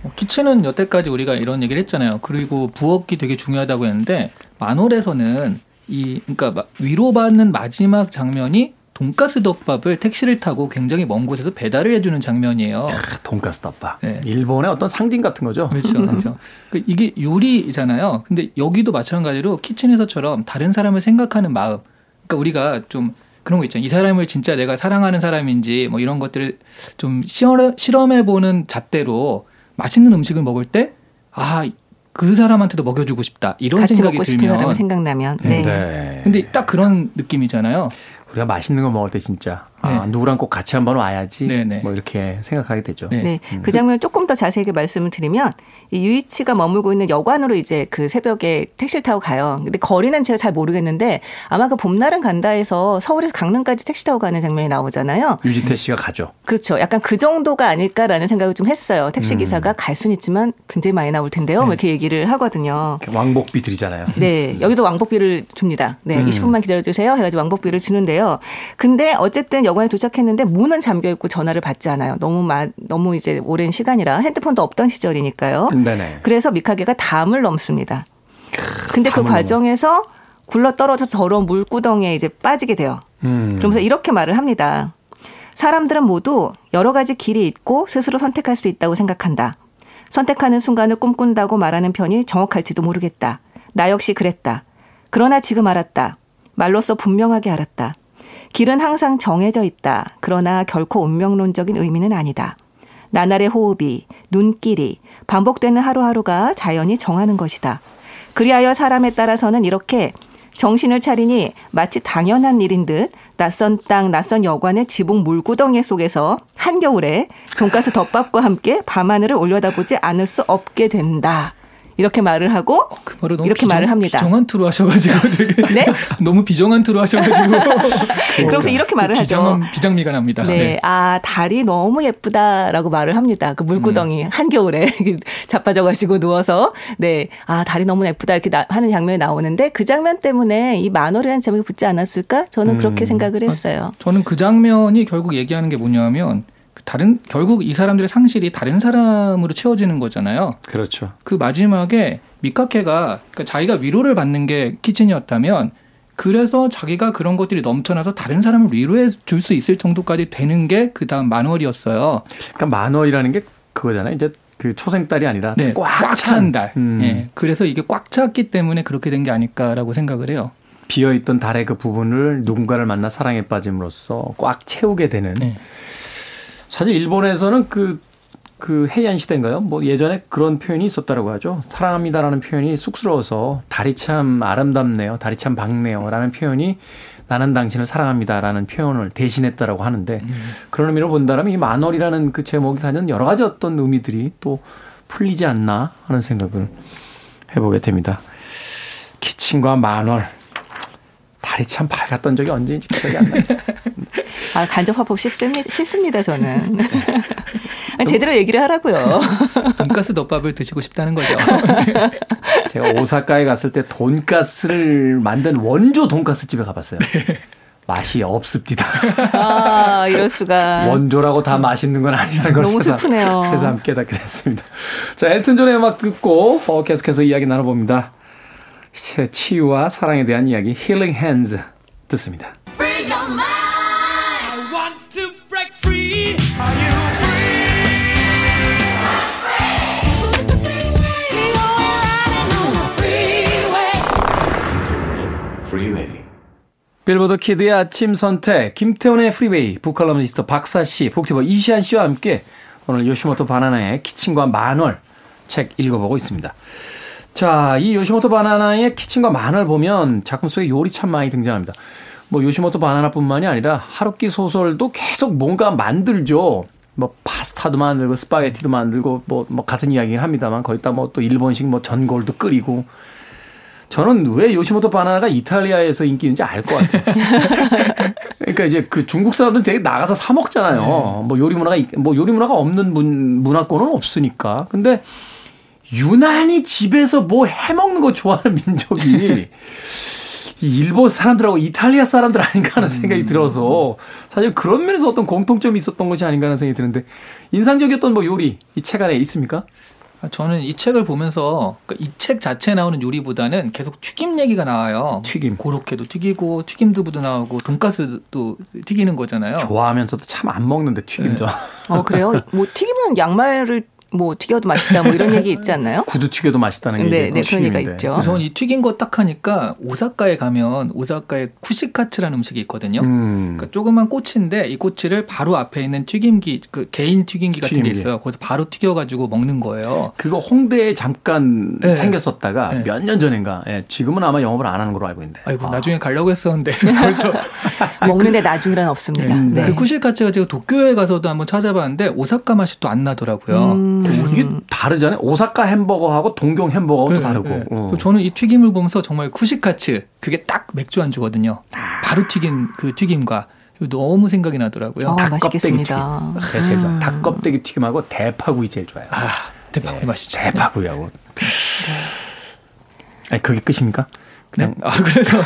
뭐 키친은 여태까지 우리가 이런 얘기를 했잖아요. 그리고 부엌이 되게 중요하다고 했는데 만월에서는 이 그러니까 위로받는 마지막 장면이 돈가스 덮밥을 택시를 타고 굉장히 먼 곳에서 배달을 해주는 장면이에요. 돈가스 덮밥. 네. 일본의 어떤 상징 같은 거죠. 그렇죠, 그렇죠. (laughs) 그 이게 요리잖아요. 근데 여기도 마찬가지로 키친에서처럼 다른 사람을 생각하는 마음. 그러니까 우리가 좀 그런 거 있잖아요. 이 사람을 진짜 내가 사랑하는 사람인지 뭐 이런 것들을 좀 실험해 보는 잣대로 맛있는 음식을 먹을 때 아, 그 사람한테도 먹여주고 싶다 이런 생각이 들면 생각나면 네. 네. 근데 딱 그런 느낌이잖아요. 우리가 맛있는 거 먹을 때 진짜 아, 네. 누구랑 꼭 같이 한번 와야지 네네. 네. 뭐 이렇게 생각하게 되죠. 네. 네. 음. 그 장면을 조금 더 자세하게 말씀을 드리면 이 유이치가 머물고 있는 여관으로 이제 그 새벽에 택시를 타고 가요. 근데 거리는 제가 잘 모르겠는데 아마 그 봄날은 간다에서 서울에서 강릉까지 택시 타고 가는 장면이 나오잖아요. 유지태 씨가 가죠. 그렇죠. 약간 그 정도가 아닐까라는 생각을 좀 했어요. 택시 기사가 음. 갈 수는 있지만 굉장히 많이 나올 텐데요. 뭐 네. 이렇게 얘기를 하거든요. 왕복비 드리잖아요. 네. 여기도 왕복비를 줍니다. 네. 음. 20분만 기다려 주세요. 해 가지고 왕복비를 주는데요. 근데 어쨌든 여관에 도착했는데 문은 잠겨 있고 전화를 받지 않아요. 너무 마, 너무 이제 오랜 시간이라 핸드폰도 없던 시절이니까요. 네네. 그래서 미카게가 담을 넘습니다. 근데 그 과정에서 굴러 떨어져 더러운 물구덩이에 이제 빠지게 돼요. 음. 그러면서 이렇게 말을 합니다. 사람들은 모두 여러 가지 길이 있고 스스로 선택할 수 있다고 생각한다. 선택하는 순간을 꿈꾼다고 말하는 편이 정확할지도 모르겠다. 나 역시 그랬다. 그러나 지금 알았다. 말로써 분명하게 알았다. 길은 항상 정해져 있다. 그러나 결코 운명론적인 의미는 아니다. 나날의 호흡이, 눈길이, 반복되는 하루하루가 자연이 정하는 것이다. 그리하여 사람에 따라서는 이렇게 정신을 차리니 마치 당연한 일인 듯 낯선 땅, 낯선 여관의 지붕 물구덩이 속에서 한겨울에 돈가스 덮밥과 함께 밤하늘을 올려다보지 않을 수 없게 된다. 이렇게 말을 하고 그 이렇게 비정, 말을 합니다. 비정한 투로 하셔가지고 (laughs) 되게 네? (laughs) 너무 비정한 투로 하셔가지고 (laughs) 그래서 이렇게 말을 비정한, 하죠. 비장미가 납니다. 네. 네. 아 달이 너무 예쁘다라고 말을 합니다. 그 물구덩이 음. 한겨울에 자빠져가지고 누워서 네 아 달이 너무 예쁘다 이렇게 나, 하는 장면이 나오는데 그 장면 때문에 이 만월이라는 제목이 붙지 않았을까? 저는 음. 그렇게 생각을 했어요. 아, 저는 그 장면이 결국 얘기하는 게 뭐냐면 다른 결국 이 사람들의 상실이 다른 사람으로 채워지는 거잖아요. 그렇죠. 그 마지막에 미카케가 그러니까 자기가 위로를 받는 게 키친이었다면 그래서 자기가 그런 것들이 넘쳐나서 다른 사람을 위로해 줄 수 있을 정도까지 되는 게 그 다음 만월이었어요. 그러니까 만월이라는 게 그거잖아요. 이제 그 초생달이 아니라 네, 꽉찬 달. 음. 네, 그래서 이게 꽉 찼기 때문에 그렇게 된 게 아닐까라고 생각을 해요. 비어 있던 달의 그 부분을 누군가를 만나 사랑에 빠짐으로써 꽉 채우게 되는 네. 사실 일본에서는 그, 그 해이안 시대인가요? 뭐 예전에 그런 표현이 있었다라고 하죠. 사랑합니다라는 표현이 쑥스러워서 달이 참 아름답네요. 달이 참 밝네요. 라는 표현이 나는 당신을 사랑합니다라는 표현을 대신했다라고 하는데 음. 그런 의미로 본다면 이 만월이라는 그 제목이 가진 여러 가지 어떤 의미들이 또 풀리지 않나 하는 생각을 해보게 됩니다. 키친과 만월 날이 참 밝았던 적이 언제인지 기억이 안 나요. (laughs) 아, 간접 화법 싫습니다, 싫습니다 저는. (laughs) 제대로 얘기를 하라고요. (laughs) 돈가스 덮밥을 드시고 싶다는 거죠. 제가 오사카에 갔을 때 돈가스를 만든 원조 돈가스 집에 가봤어요. 네. 맛이 없습니다. 아, 이럴 수가. 원조라고 다 맛있는 건 아니라는 걸 너무 슬프네요. 새삼 깨닫게 됐습니다. 자, 엘튼 존의 음악 듣고 어, 계속해서 이야기 나눠봅니다. 치유와 사랑에 대한 이야기 힐링 핸즈 듣습니다. 빌보드 Kid의 아침 선택, 김태훈의 Freeway, 북칼럼니스트 박사씨, 북튜버 이시안씨와 함께 오늘 요시모토 바나나의 키친과 만월 책 읽어보고 있습니다. 자, 이 요시모토 바나나의 키친과 만월 보면 작품 속에 요리 참 많이 등장합니다. 뭐 요시모토 바나나뿐만이 아니라 하루키 소설도 계속 뭔가 만들죠. 뭐 파스타도 만들고 스파게티도 만들고 뭐, 뭐 같은 이야기를 합니다만 거기다 뭐 또 일본식 뭐 전골도 끓이고 저는 왜 요시모토 바나나가 이탈리아에서 인기 있는지 알 것 같아요. (laughs) 그러니까 이제 그 중국 사람들 되게 나가서 사 먹잖아요. 네. 뭐 요리 문화가 뭐 요리 문화가 없는 문, 문화권은 없으니까. 근데 유난히 집에서 뭐 해 먹는 거 좋아하는 민족이 일본 사람들하고 이탈리아 사람들 아닌가 하는 생각이 음. 들어서 사실 그런 면에서 어떤 공통점이 있었던 것이 아닌가 하는 생각이 드는데 인상적이었던 뭐 요리 이 책 안에 있습니까? 저는 이 책을 보면서 그러니까 이책 자체에 나오는 요리보다는 계속 튀김 얘기가 나와요. 튀김. 고로케도 튀기고 튀김두부도 나오고 돈가스도 튀기는 거잖아요. 좋아하면서도 참 안 먹는데 튀김죠. 네. 어 그래요? 뭐 튀기면 양말을 뭐 튀겨도 맛있다 뭐 이런 얘기 있지 않나요? (laughs) 구두 튀겨도 맛있다는 얘기. 네, 네, 그러니까 있죠. 저는 이 튀긴 거 딱 하니까 오사카에 가면 오사카에 쿠시카츠라는 음식이 있거든요. 음. 그러니까 조그만 꼬치인데 이 꼬치를 바로 앞에 있는 튀김기 그 개인 튀김기 같은 튀김기. 게 있어요. 거기서 바로 튀겨가지고 먹는 거예요. 그거 홍대에 잠깐 네. 생겼었다가 네. 몇년 전인가. 예, 지금은 아마 영업을 안 하는 걸로 알고 있는데. 아이고 아. 나중에 가려고 했었는데 (laughs) 벌써 (laughs) 먹는데 나중이란 없습니다. 네. 네. 그 쿠시카츠가 제가 도쿄에 가서도 한번 찾아봤는데 오사카 맛이 또 안 나더라고요. 음. 음. 이게 다르잖아요. 오사카 햄버거하고 동경 햄버거하고 네, 또 다르고. 네. 어. 저는 이 튀김을 보면서 정말 쿠시카츠 그게 딱 맥주 안주거든요. 아. 바로 튀긴 그 튀김과 너무 생각이 나더라고요. 어, 닭껍데기 튀김. 제일 좋아. 음. 닭껍데기 튀김하고 대파구이 제일 좋아요. 아, 대파구이 네. 맛있죠. 대파구이하고. 네. 아니, 그게 끝입니까? 그냥 네? 아 그래서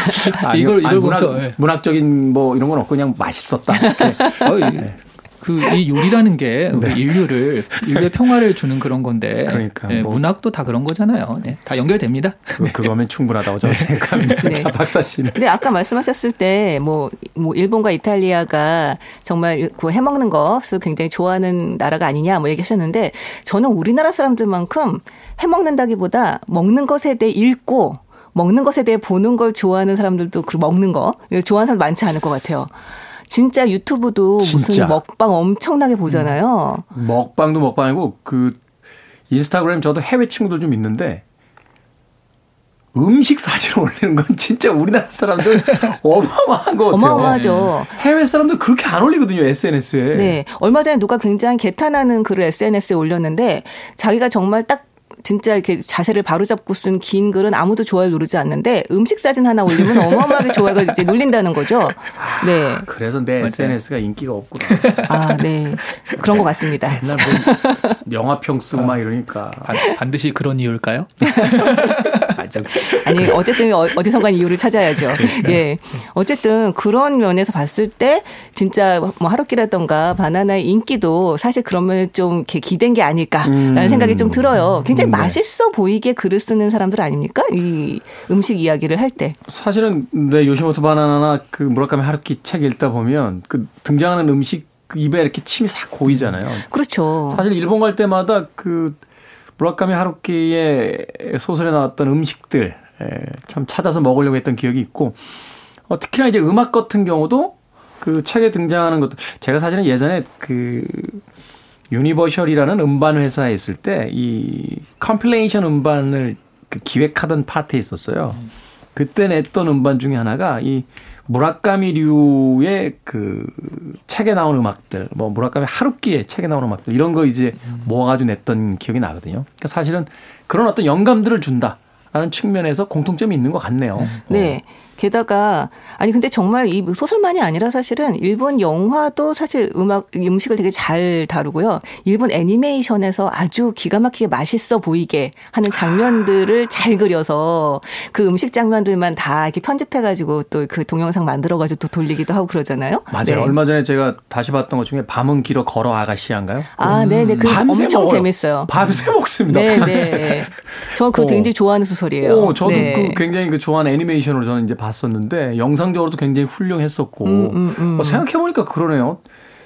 (laughs) 아, 이걸 이걸 문학, 네. 문학적인 뭐 이런 건 없고 그냥 맛있었다. (laughs) 어, 네. 그 이 요리라는 게 (laughs) 우리 네. 인류를 인류의 평화를 주는 그런 건데 그러니까 네, 뭐. 문학도 다 그런 거잖아요. 네, 다 연결됩니다. 그, 그거면 충분하다고 저는 네. 생각합니다. 네. 자, 박사 씨는. 네, 아까 말씀하셨을 때뭐 뭐 일본과 이탈리아가 정말 그 해먹는 것을 굉장히 좋아하는 나라가 아니냐 뭐 얘기하셨는데 저는 우리나라 사람들만큼 해먹는다기보다 먹는 것에 대해 읽고 먹는 것에 대해 보는 걸 좋아하는 사람들도 그 먹는 거 좋아하는 사람 많지 않을 것 같아요. 진짜 유튜브도 진짜. 무슨 먹방 엄청나게 보잖아요. 음. 먹방도 먹방이고 그 인스타그램 저도 해외 친구들 좀 있는데 음식 사진 올리는 건 진짜 우리나라 사람들 (laughs) 어마어마한 거 같아요. 어마어마하죠. 해외 사람들 그렇게 안 올리거든요, SNS에. 네. 얼마 전에 누가 굉장히 개탄하는 글을 SNS에 올렸는데 자기가 정말 딱 진짜 이렇게 자세를 바로잡고 쓴 긴 글은 아무도 좋아요 누르지 않는데 음식 사진 하나 올리면 어마어마하게 좋아요가 이제 눌린다는 거죠. 네. 그래서 내 SNS가 인기가 없구나. 아, 네. 그런 것 같습니다. (laughs) 옛날 뭐 영화 평 쓰고 막 이러니까. 반, 드시 그런 이유일까요? (laughs) 아니, 어쨌든 어, 어디선간 이유를 찾아야죠. 예. 어쨌든 그런 면에서 봤을 때 진짜 뭐 하루키라던가 바나나의 인기도 사실 그러면 좀 이렇게 기댄 게 아닐까라는 음. 생각이 좀 들어요. 굉장히 네. 맛있어 보이게 글을 쓰는 사람들 아닙니까? 이 음식 이야기를 할 때. 사실은 네, 요시모토 바나나나 그 무라카미 하루키 책 읽다 보면 그 등장하는 음식 그 입에 이렇게 침이 싹 고이잖아요. 그렇죠. 사실 일본 갈 때마다 그 무라카미 하루키의 소설에 나왔던 음식들 참 찾아서 먹으려고 했던 기억이 있고 어, 특히나 이제 음악 같은 경우도 그 책에 등장하는 것도 제가 사실은 예전에 그 유니버셜이라는 음반 회사에 있을 때 이 compilation 음반을 그 기획하던 파트에 있었어요. 그때 냈던 음반 중에 하나가 이 무라카미류의 그 책에 나온 음악들, 뭐 무라카미 하루키의 책에 나온 음악들 이런 거 이제 모아가지고 냈던 기억이 나거든요. 그러니까 사실은 그런 어떤 영감들을 준다라는 측면에서 공통점이 있는 것 같네요. 네. 게다가 아니 근데 정말 이 소설만이 아니라 사실은 일본 영화도 사실 음악 음식을 되게 잘 다루고요. 일본 애니메이션에서 아주 기가 막히게 맛있어 보이게 하는 장면들을 잘 그려서 그 음식 장면들만 다 이렇게 편집해 가지고 또 그 동영상 만들어 가지고 또 돌리기도 하고 그러잖아요. 맞아요. 네. 얼마 전에 제가 다시 봤던 것 중에 밤은 길어 걸어 아가씨한가요? 아, 네, 네. 그 엄청 먹어요. 재밌어요. 밤새 먹습니다. 네, 밤새. 네. 저 그거 어. 굉장히 좋아하는 소설이에요. 어, 저도 네. 그 굉장히 그 좋아하는 애니메이션으로 저는 이제 봤었는데 영상적으로도 굉장히 훌륭했었고 음, 음, 음. 어, 생각해 보니까 그러네요.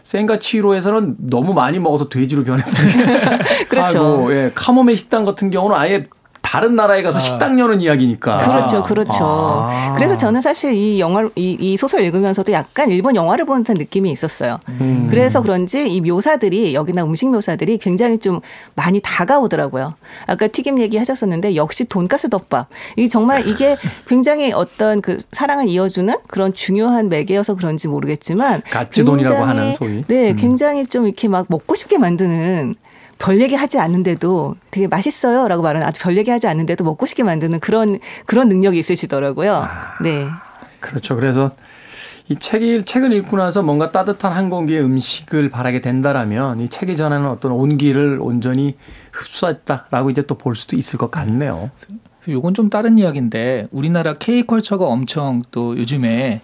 센가치로에서는 너무 많이 먹어서 돼지로 변해버리니까. (laughs) 그렇죠. 아이고, 예, 카모메 식당 같은 경우는 아예 다른 나라에 가서 아. 식당 여는 이야기니까. 그렇죠, 그렇죠. 아. 그래서 저는 사실 이 영화, 이, 이, 소설 읽으면서도 약간 일본 영화를 보는 듯한 느낌이 있었어요. 음. 그래서 그런지 이 묘사들이 여기나 음식 묘사들이 굉장히 좀 많이 다가오더라고요. 아까 튀김 얘기 하셨었는데 역시 돈가스 덮밥. 이 정말 이게 (laughs) 굉장히 어떤 그 사랑을 이어주는 그런 중요한 매개여서 그런지 모르겠지만. 가츠돈이라고 하는 소위. 네, 음. 굉장히 좀 이렇게 막 먹고 싶게 만드는 별 얘기 하지 않는데도 되게 맛있어요 라고 말은 아주 별 얘기 하지 않는데도 먹고 싶게 만드는 그런, 그런 능력이 있으시더라고요. 아, 네. 그렇죠. 그래서 이 책을, 책을 읽고 나서 뭔가 따뜻한 한 공기의 음식을 바라게 된다라면 이 책이 전하는 어떤 온기를 온전히 흡수했다라고 이제 또 볼 수도 있을 것 같네요. 요건 좀 다른 이야기인데 우리나라 K컬처가 엄청 또 요즘에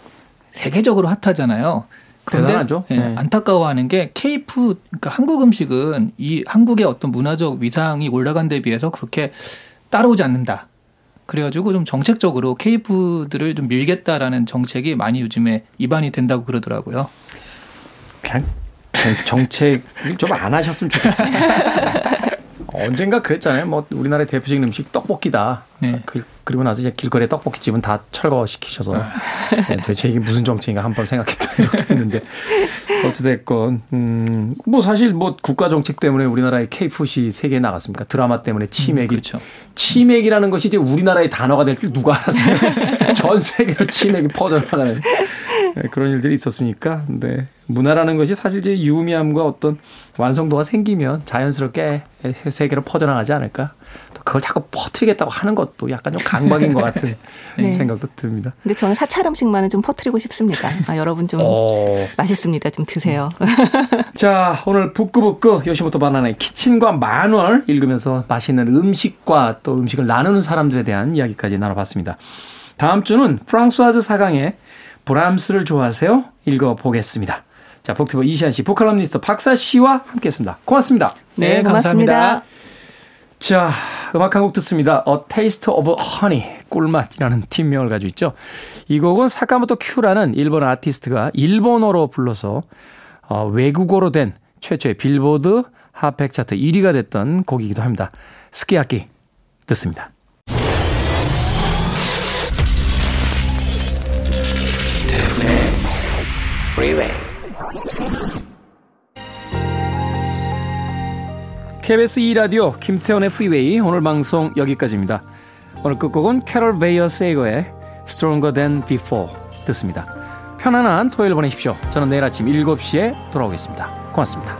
세계적으로 핫하잖아요. 대단하죠. 예, 네. 안타까워하는 게 케이프 그러니까 한국 음식은 이 한국의 어떤 문화적 위상이 올라간 데 비해서 그렇게 따라오지 않는다. 그래가지고 좀 정책적으로 케이프들을 좀 밀겠다라는 정책이 많이 요즘에 입안이 된다고 그러더라고요. 그냥 정책을 좀안 하셨으면 좋겠어요. (laughs) 언젠가 그랬잖아요. 뭐 우리나라의 대표적인 음식 떡볶이다. 네. 그, 리고 나서 이제 길거리에 떡볶이 집은 다 철거시키셔서 아. (laughs) 네, 도대체 이게 무슨 정책인가 한번 생각했던 적도 있는데 어찌됐건 음, 뭐 사실 뭐 국가 정책 때문에 우리나라의 케이푸시 세계에 나갔습니까? 드라마 때문에 치맥이 음, 그렇죠. 치맥이라는 것이 이제 우리나라의 단어가 될 줄 누가 알았어요? (laughs) 전 세계로 치맥이 퍼져나가는 네, 그런 일들이 있었으니까. 근데 문화라는 것이 사실 이제 유의미함과 어떤 완성도가 생기면 자연스럽게 세계로 퍼져나가지 않을까. 또 그걸 자꾸 퍼뜨리겠다고 하는 것도 약간 좀 강박인 것 같은 (laughs) 네. 생각도 듭니다. 근데 저는 사찰 음식만은 좀 퍼뜨리고 싶습니다. 아, 여러분 좀 어... 맛있습니다. 좀 드세요. (laughs) 자, 오늘 북구북구 요시모토 바나나의 키친과 만월 읽으면서 맛있는 음식과 또 음식을 나누는 사람들에 대한 이야기까지 나눠봤습니다. 다음 주는 프랑스와즈 사강의 브람스를 좋아하세요? 읽어보겠습니다. 자, 북튜버 이시안 씨, 북칼럼니스트 박사 씨와 함께했습니다. 고맙습니다. 네, 네 감사합니다. 자, 음악 한 곡 듣습니다. A Taste of Honey, 꿀맛이라는 팀명을 가지고 있죠. 이 곡은 사카모토 큐라는 일본 아티스트가 일본어로 불러서 어, 외국어로 된 최초의 빌보드 핫백 차트 1위가 됐던 곡이기도 합니다. 스키야키 듣습니다. Freeway. KBS 2라디오 김태훈의 Freeway 오늘 방송 여기까지입니다. 오늘 끝곡은 캐롤 베이어 세이거의 Stronger Than Before 듣습니다. 편안한 토요일 보내십시오. 저는 내일 아침 7시에 돌아오겠습니다. 고맙습니다.